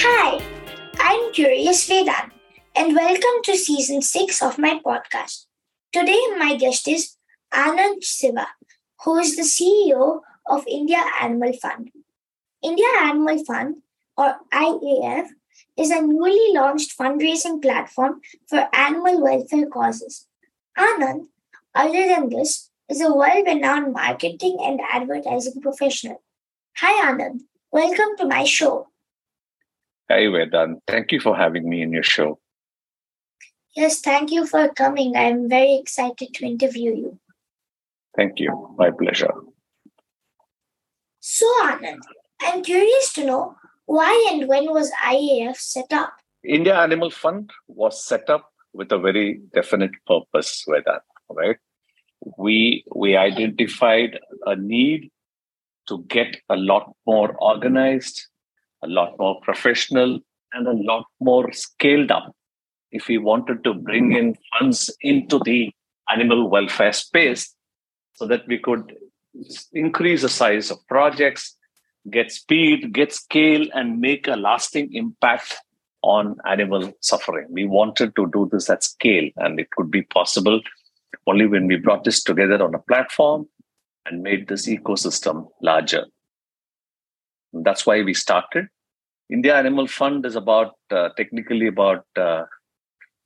Hi, I'm Curious Vedanth, and welcome to season 6 of my podcast. Today, my guest is Anand Siva, who is the CEO of India Animal Fund. India Animal Fund, or IAF, is a newly launched fundraising platform for animal welfare causes. Anand, other than this, is a world renowned marketing and advertising professional. Hi, Anand. Welcome to my show. Hi, Vedanth. Thank you for having me in your show. Yes, thank you for coming. I'm very excited to interview you. Thank you. My pleasure. So, Anand, I'm curious to know why and when was IAF set up? India Animal Fund was set up with a very definite purpose, Vedanth, right? We we identified a need to get a lot more organized, a lot more professional, and a lot more scaled up if we wanted to bring in funds into the animal welfare space so that we could increase the size of projects, get speed, get scale, and make a lasting impact on animal suffering. We wanted to do this at scale, and it could be possible only when we brought this together on a platform and made this ecosystem larger. And that's why we started. India Animal Fund is about uh, technically about uh,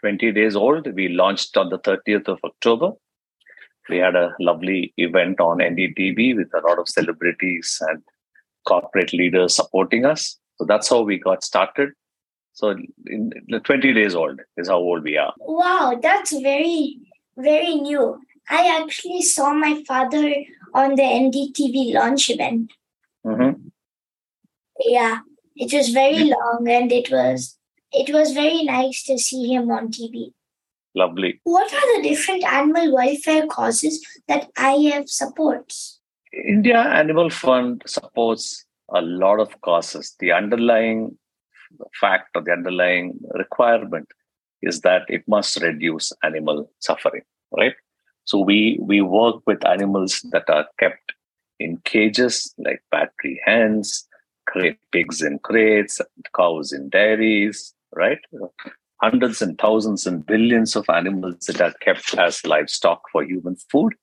20 days old. We launched on the 30th of October. We had a lovely event on NDTV with a lot of celebrities and corporate leaders supporting us. So that's how we got started. So in, in 20 days old is how old we are. Wow, that's very, very new. I actually saw my father on the NDTV launch event. Mm-hmm. Yeah, it was very long and it was it was very nice to see him on TV. Lovely. What are the different animal welfare causes that IAF supports? India Animal Fund supports a lot of causes. The underlying fact or the underlying requirement is that it must reduce animal suffering, right? So we we work with animals that are kept in cages like battery hens, pigs in crates, cows in dairies, right? Hundreds and thousands and billions of animals that are kept as livestock for human food.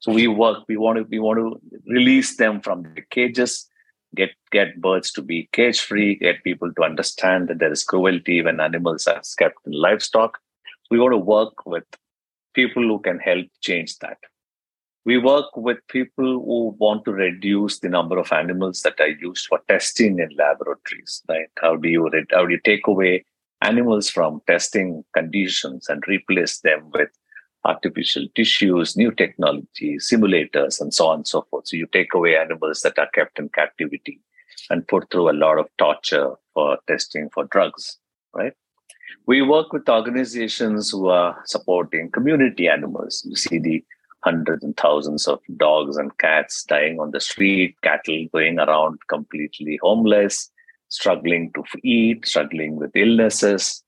So we work, we want to we want to release them from the cages, get get birds to be cage free, get people to understand that there is cruelty when animals are kept in livestock. We want to work with people who can help change that. We work with people who want to reduce the number of animals that are used for testing in laboratories. Right? How do you how do you take away animals from testing conditions and replace them with artificial tissues, new technology, simulators, and so on and so forth. So you take away animals that are kept in captivity and put through a lot of torture for testing for drugs, right? We work with organizations who are supporting community animals. You see the hundreds and thousands of dogs and cats dying on the street, cattle going around completely homeless, struggling to eat, struggling with illnesses,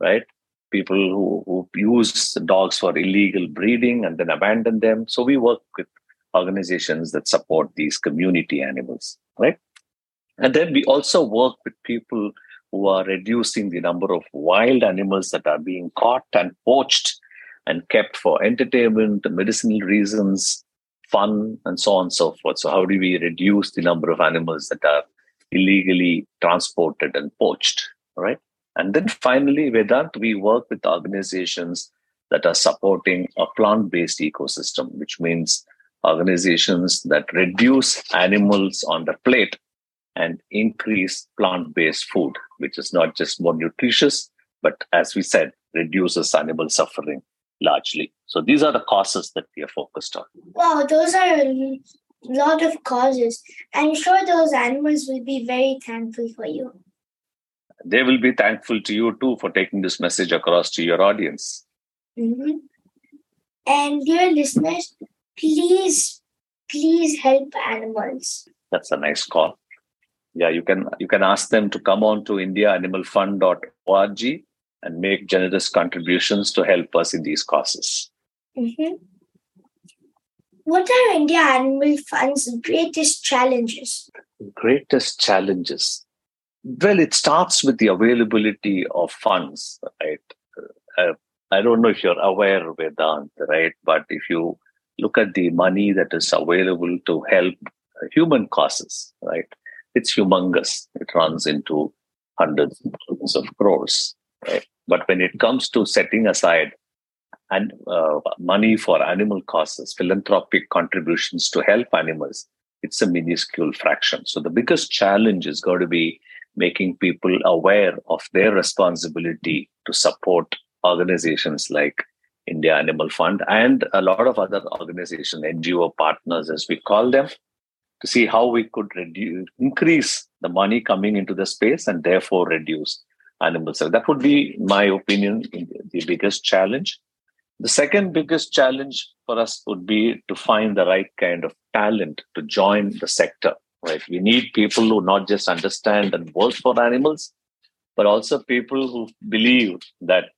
right? People who, who use dogs for illegal breeding and then abandon them. So we work with organizations that support these community animals, right? And then we also work with people who are reducing the number of wild animals that are being caught and poached and kept for entertainment, medicinal reasons, fun, and so on and so forth. So, how do we reduce the number of animals that are illegally transported and poached? Right. And then finally, Vedanth, we work with organizations that are supporting a plant based ecosystem, which means organizations that reduce animals on the plate and increase plant based food, which is not just more nutritious, but as we said, reduces animal suffering largely. So these are the causes that we are focused on. Wow, those are a lot of causes. I'm sure those animals will be very thankful for you. They will be thankful to you too for taking this message across to your audience. Mm-hmm. And dear listeners, please, please help animals. That's a nice call. Yeah, you can you can ask them to come on to indiaanimalfund.org and make generous contributions to help us in these causes. Mm-hmm. What are India Animal Fund's greatest challenges? Greatest challenges. Well, it starts with the availability of funds, right? Uh, I don't know if you're aware, Vedanth, right? But if you look at the money that is available to help human causes, right? It's humongous. It runs into hundreds of crores, right? But when it comes to setting aside and uh, money for animal causes, philanthropic contributions to help animals, it's a minuscule fraction. So the biggest challenge is going to be making people aware of their responsibility to support organizations like India Animal Fund and a lot of other organizations, NGO partners, as we call them, to see how we could reduce, increase the money coming into the space and therefore reduce animal suffering. That would be, my opinion, the biggest challenge. The second biggest challenge for us would be to find the right kind of talent to join the sector. Right, we need people who not just understand and work for animals, but also people who believe that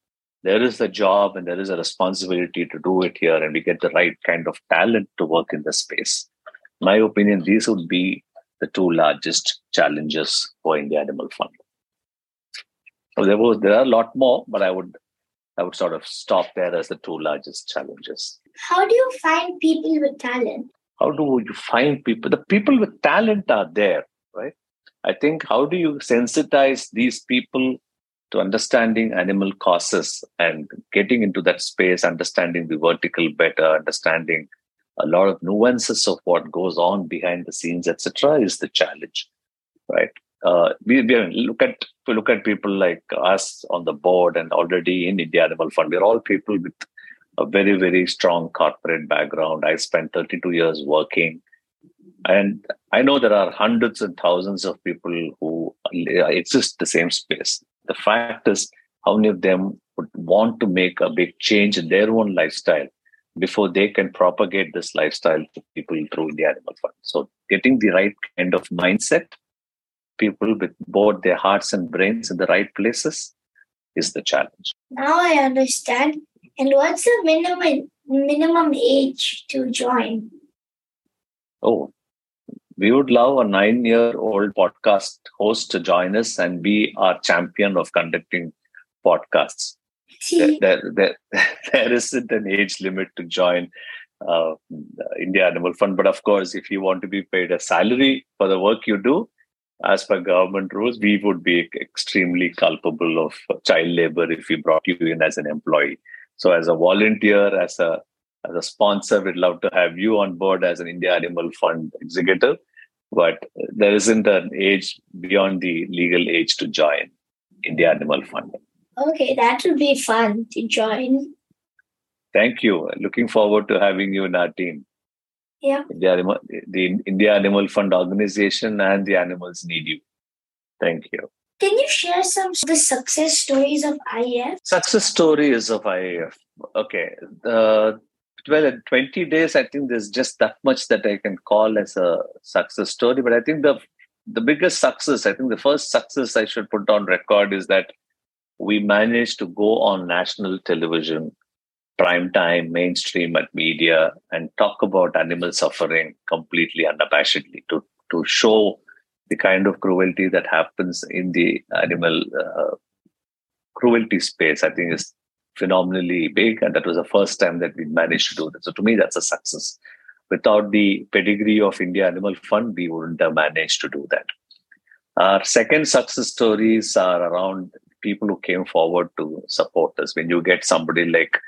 there is a job and there is a responsibility to do it here, and we get the right kind of talent to work in the space. my opinion, these would be the two largest challenges for India Animal Fund. So there was there are a lot more, but I would I would sort of stop there as the two largest challenges. How do you find people with talent? How do you find people? The people with talent are there, right? I think how do you sensitize these people to understanding animal causes and getting into that space, understanding the vertical better, understanding a lot of nuances of what goes on behind the scenes, etc., is the challenge, right? uh, we, we look at we look at people like us on the board and already in India Animal Fund. We're all people with a very very strong corporate background. I spent 32 years working, and I know there are hundreds and thousands of people who uh, exist the same space. The fact is, how many of them would want to make a big change in their own lifestyle before they can propagate this lifestyle to people through the Animal Fund? So, getting the right kind of mindset people with both their hearts and brains in the right places is the challenge. Now I understand. And what's the minimum minimum age to join? Oh, we would love a nine-year-old podcast host to join us and be our champion of conducting podcasts. there, there, there, there isn't an age limit to join uh, India Animal Fund, but of course, if you want to be paid a salary for the work you do, as per government rules, we would be extremely culpable of child labor if we brought you in as an employee. So, as a volunteer, as a as a sponsor, we'd love to have you on board as an India Animal Fund executive. But there isn't an age beyond the legal age to join India Animal Fund. Okay, that would be fun to join. Thank you. Looking forward to having you in our team. Yeah. The, animal, the India Animal Fund organization and the animals need you. Thank you. Can you share some the success stories of IAF? Success stories of IAF. Okay. Well, in 20 days, I think there's just that much that I can call as a success story. But I think the the biggest success, I think the first success I should put on record is that we managed to go on national television prime time, mainstream at media, and talk about animal suffering completely unabashedly to, to show the kind of cruelty that happens in the animal uh, cruelty space, I think is phenomenally big. And that was the first time that we managed to do that. So to me, that's a success. Without the pedigree of India Animal Fund, we wouldn't have managed to do that. Our second success stories are around people who came forward to support us. When you get somebody like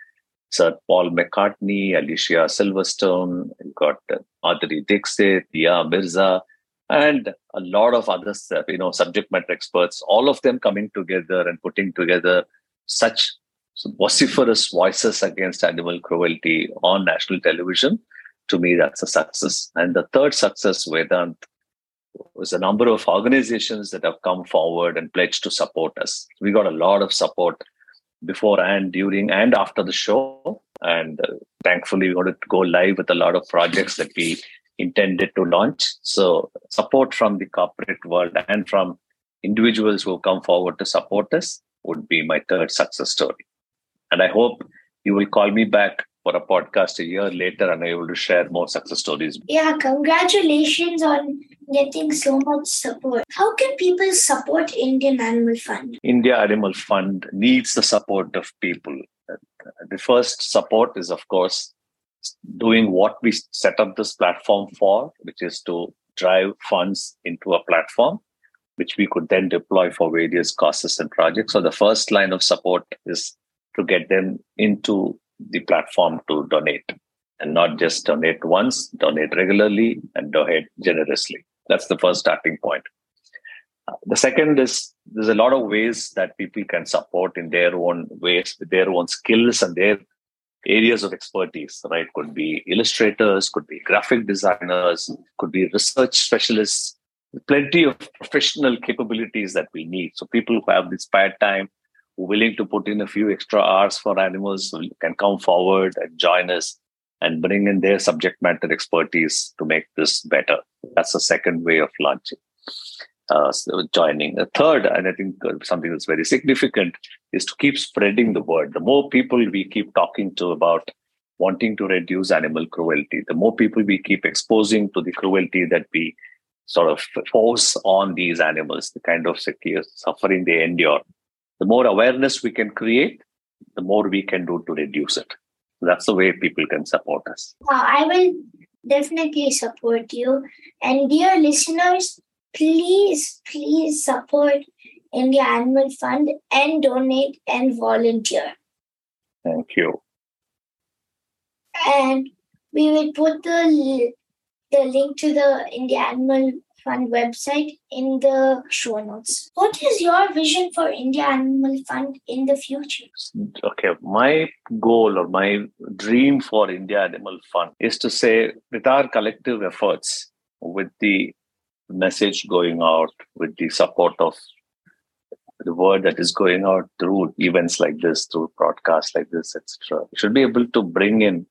Sir Paul McCartney, Alicia Silverstone, you've got Madhuri Dixit, Dia Mirza, and a lot of other you know subject matter experts. All of them coming together and putting together such vociferous voices against animal cruelty on national television. To me, that's a success. And the third success, Vedanth, was a number of organizations that have come forward and pledged to support us. We got a lot of support before and during and after the show. And uh, thankfully, we wanted to go live with a lot of projects that we intended to launch. So, support from the corporate world and from individuals who come forward to support us would be my third success story. And I hope you will call me back for a podcast a year later and I'm able to share more success stories. Yeah, congratulations on getting so much support. How can people support Indian Animal Fund? India Animal Fund needs the support of people. The first support is, of course, doing what we set up this platform for, which is to drive funds into a platform which we could then deploy for various causes and projects. So the first line of support is to get them into the platform to donate and not just donate once, donate regularly and donate generously. That's the first starting point. The second is there's a lot of ways that people can support in their own ways, with their own skills and their areas of expertise, right? Could be illustrators, could be graphic designers, could be research specialists, plenty of professional capabilities that we need. So people who have this spare time, willing to put in a few extra hours for animals, can come forward and join us and bring in their subject matter expertise to make this better. That's the second way of launching. Uh, joining. The third, and I think uh, something that's very significant, is to keep spreading the word. The more people we keep talking to about wanting to reduce animal cruelty, the more people we keep exposing to the cruelty that we sort of force on these animals, the kind of suffering they endure. The more awareness we can create, the more we can do to reduce it. That's the way people can support us. I will definitely support you. And dear listeners, please, please support India Animal Fund and donate and volunteer. Thank you. And we will put the the link to the India Animal Fund website in the show notes. What is your vision for India Animal Fund in the future? Okay, my goal or my dream for India Animal Fund is to say, with our collective efforts, with the message going out, with the support of the word that is going out through events like this, through broadcasts like this, etc., should be able to bring in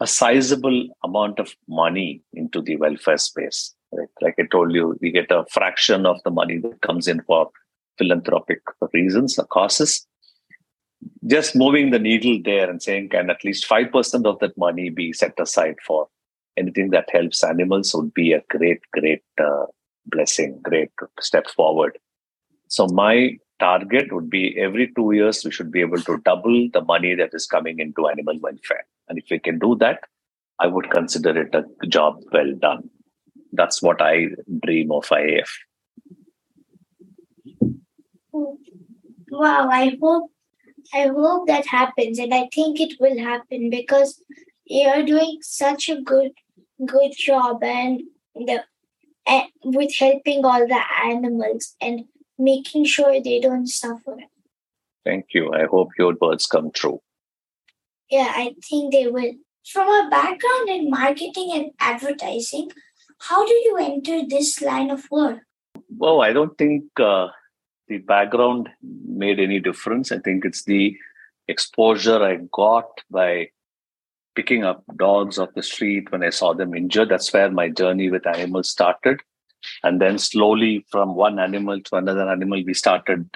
a sizable amount of money into the welfare space. Right? Like I told you, we get a fraction of the money that comes in for philanthropic reasons or causes. Just moving the needle there and saying, can at least 5% of that money be set aside for anything that helps animals would be a great, great uh, blessing, great step forward. So, my target would be every two years, we should be able to double the money that is coming into animal welfare. And if we can do that, I would consider it a job well done. That's what I dream of IAF. Wow, I hope I hope that happens and I think it will happen because you're doing such a good good job and the and with helping all the animals and making sure they don't suffer. Thank you. I hope your words come true. Yeah, I think they will. From a background in marketing and advertising, how do you enter this line of work? Well, I don't think uh, the background made any difference. I think it's the exposure I got by picking up dogs off the street when I saw them injured. That's where my journey with animals started. And then slowly from one animal to another animal, we started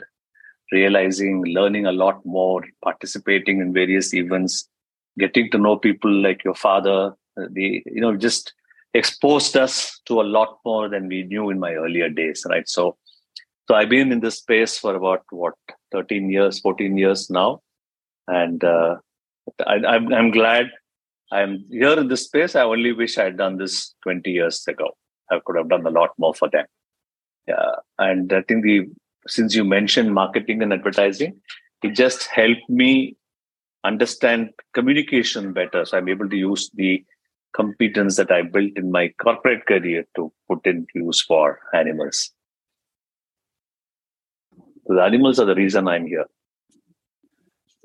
realizing, learning a lot more, participating in various events, getting to know people like your father. Uh, the you know just exposed us to a lot more than we knew in my earlier days, right? So, so I've been in this space for about what 13 years, 14 years now, and uh, I, I'm I'm glad I'm here in this space. I only wish I had done this 20 years ago. I could have done a lot more for them. Yeah, and I think the since you mentioned marketing and advertising, it just helped me understand communication better. So I'm able to use the competence that I built in my corporate career to put in use for animals. The animals are the reason I'm here.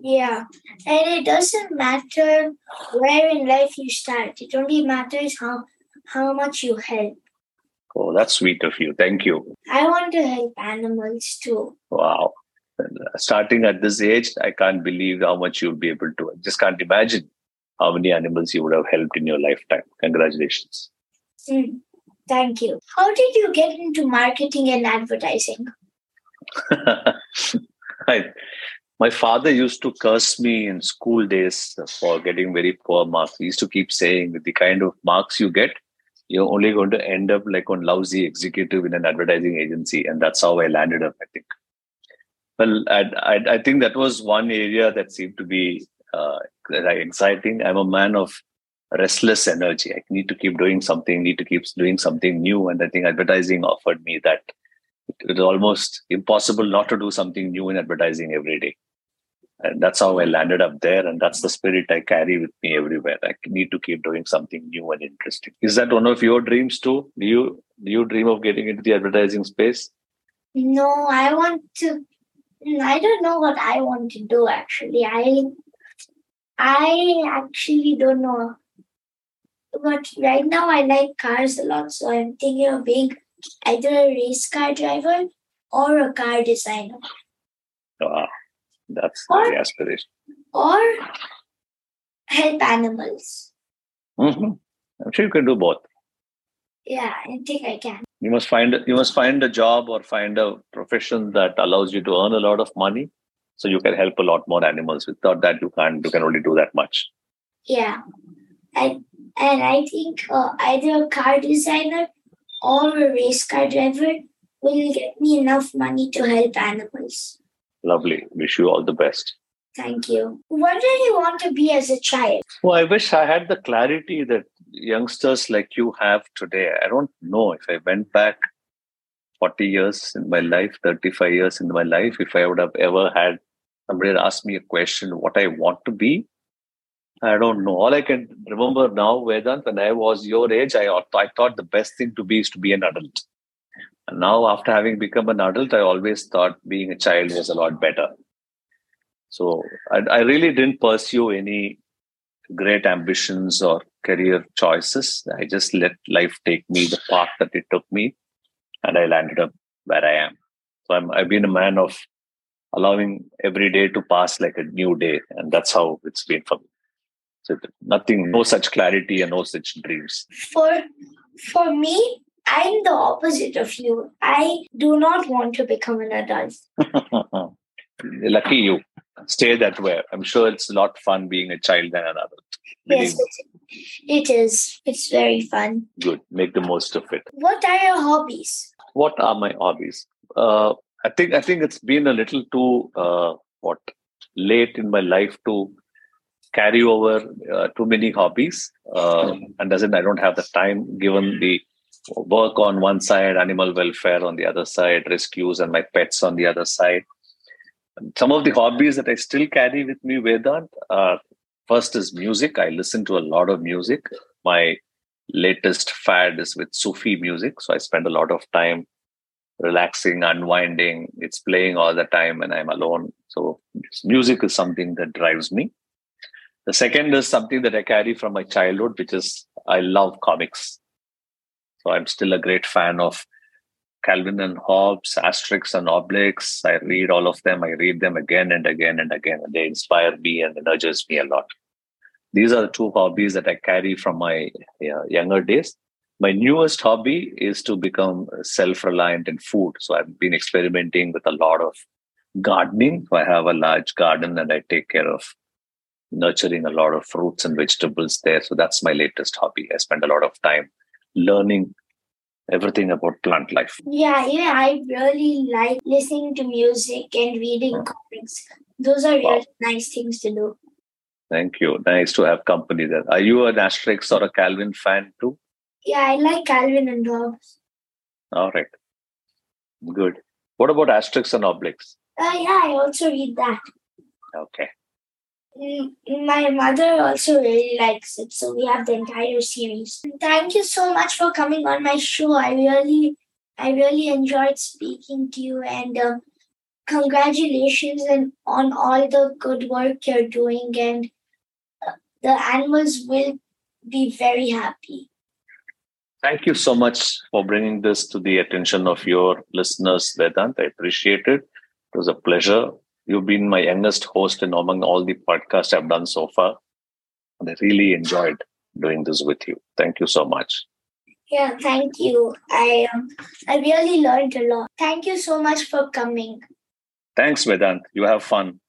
Yeah, and it doesn't matter where in life you start. It only matters how how much you help. Oh, that's sweet of you. Thank you. I want to help animals too. Wow. Starting at this age, I can't believe how much you'll be able to. I just can't imagine how many animals you would have helped in your lifetime. Congratulations. Mm, thank you. How did you get into marketing and advertising? I, My father used to curse me in school days for getting very poor marks. He used to keep saying that the kind of marks you get, you're only going to end up like on lousy executive in an advertising agency. And that's how I landed up, I think. Well, I, I, I think that was one area that seemed to be uh, exciting. I'm a man of restless energy. I need to keep doing something, need to keep doing something new. And I think advertising offered me that. It was almost impossible not to do something new in advertising every day. And that's how I landed up there. And that's the spirit I carry with me everywhere. I need to keep doing something new and interesting. Is that one of your dreams too? Do you do you dream of getting into the advertising space? No, I want to I don't know what I want to do actually. I I actually don't know but right now I like cars a lot, so I'm thinking of being either a race car driver or a car designer. Wow, that's or, the aspiration. Or help animals. Mm-hmm. I'm sure you can do both. Yeah, I think I can. You must find you must find a job or find a profession that allows you to earn a lot of money, so you can help a lot more animals. Without that, you can't. You can only do that much. Yeah, I and I think uh, either a car designer or a race car driver will get me enough money to help animals. Lovely. Wish you all the best. Thank you. What did you want to be as a child? Well, I wish I had the clarity that youngsters like you have today. I don't know if I went back 40 years in my life, 35 years in my life, if I would have ever had somebody ask me a question, what I want to be, I don't know. All I can remember now, Vedanth, when I was your age, I, I thought the best thing to be is to be an adult. And now, after having become an adult, I always thought being a child was a lot better. So I, I really didn't pursue any great ambitions or career choices. I just let life take me the path that it took me, and I landed up where I am. So I'm, I've been a man of allowing every day to pass like a new day, and that's how it's been for me. So nothing, no such clarity and no such dreams. For for me, I'm the opposite of you. I do not want to become an adult. Lucky you. Stay that way. I'm sure it's a lot fun being a child than an adult. Yes, it is. It's very fun. Good. Make the most of it. What are your hobbies? What are my hobbies? Uh, I think I think it's been a little too uh, what late in my life to carry over uh, too many hobbies uh, and doesn't i don't have the time given the work on one side animal welfare on the other side rescues and my pets on the other side. Some of the hobbies that i still carry with me vedanth uh, first is music. I listen to a lot of music. My latest fad is with sufi music so i spend a lot of time relaxing unwinding. It's playing all the time and i'm alone. So music is something that drives me. The second is something that I carry from my childhood, which is I love comics. So I'm still a great fan of Calvin and Hobbes, Asterix and Obelix. I read all of them. I read them again and again and again, and they inspire me and energize me a lot. These are the two hobbies that I carry from my younger days. My newest hobby is to become self-reliant in food. So I've been experimenting with a lot of gardening. So I have a large garden and I take care of nurturing a lot of fruits and vegetables there. So that's my latest hobby. I spend a lot of time learning everything about plant life. Yeah, yeah, I really like listening to music and reading oh. comics. Those are wow. really nice things to do. Thank you. Nice to have company there. Are you an Asterix or a Calvin fan too? Yeah, I like Calvin and Hobbes. All right. Good. What about Asterix and Obelix? Uh, yeah, I also read that. Okay. Mm, my mother also really likes it, so we have the entire series. Thank you so much for coming on my show. I really, I really enjoyed speaking to you, and uh, congratulations and on all the good work you're doing. And uh, the animals will be very happy. Thank you so much for bringing this to the attention of your listeners, Vedanth. I appreciate it. It was a pleasure You've been my youngest host in among all the podcasts I've done so far. And I really enjoyed doing this with you. Thank you so much. Yeah, thank you. I um, I really learned a lot. Thank you so much for coming. Thanks, Vedanth. You have fun.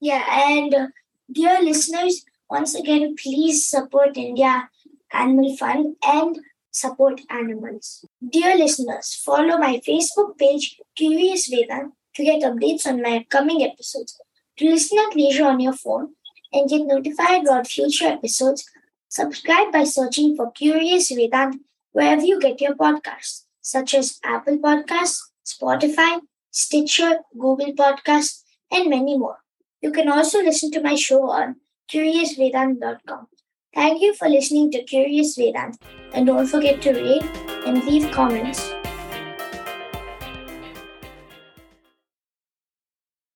Yeah, and uh, dear listeners, once again, please support India Animal Fund and support animals. Dear listeners, follow my Facebook page, Curious Vedanth, to get updates on my upcoming episodes. To listen at leisure on your phone and get notified about future episodes, subscribe by searching for Curious Vedanth wherever you get your podcasts, such as Apple Podcasts, Spotify, Stitcher, Google Podcasts, and many more. You can also listen to my show on CuriousVedanth.com. Thank you for listening to Curious Vedanth and don't forget to rate and leave comments.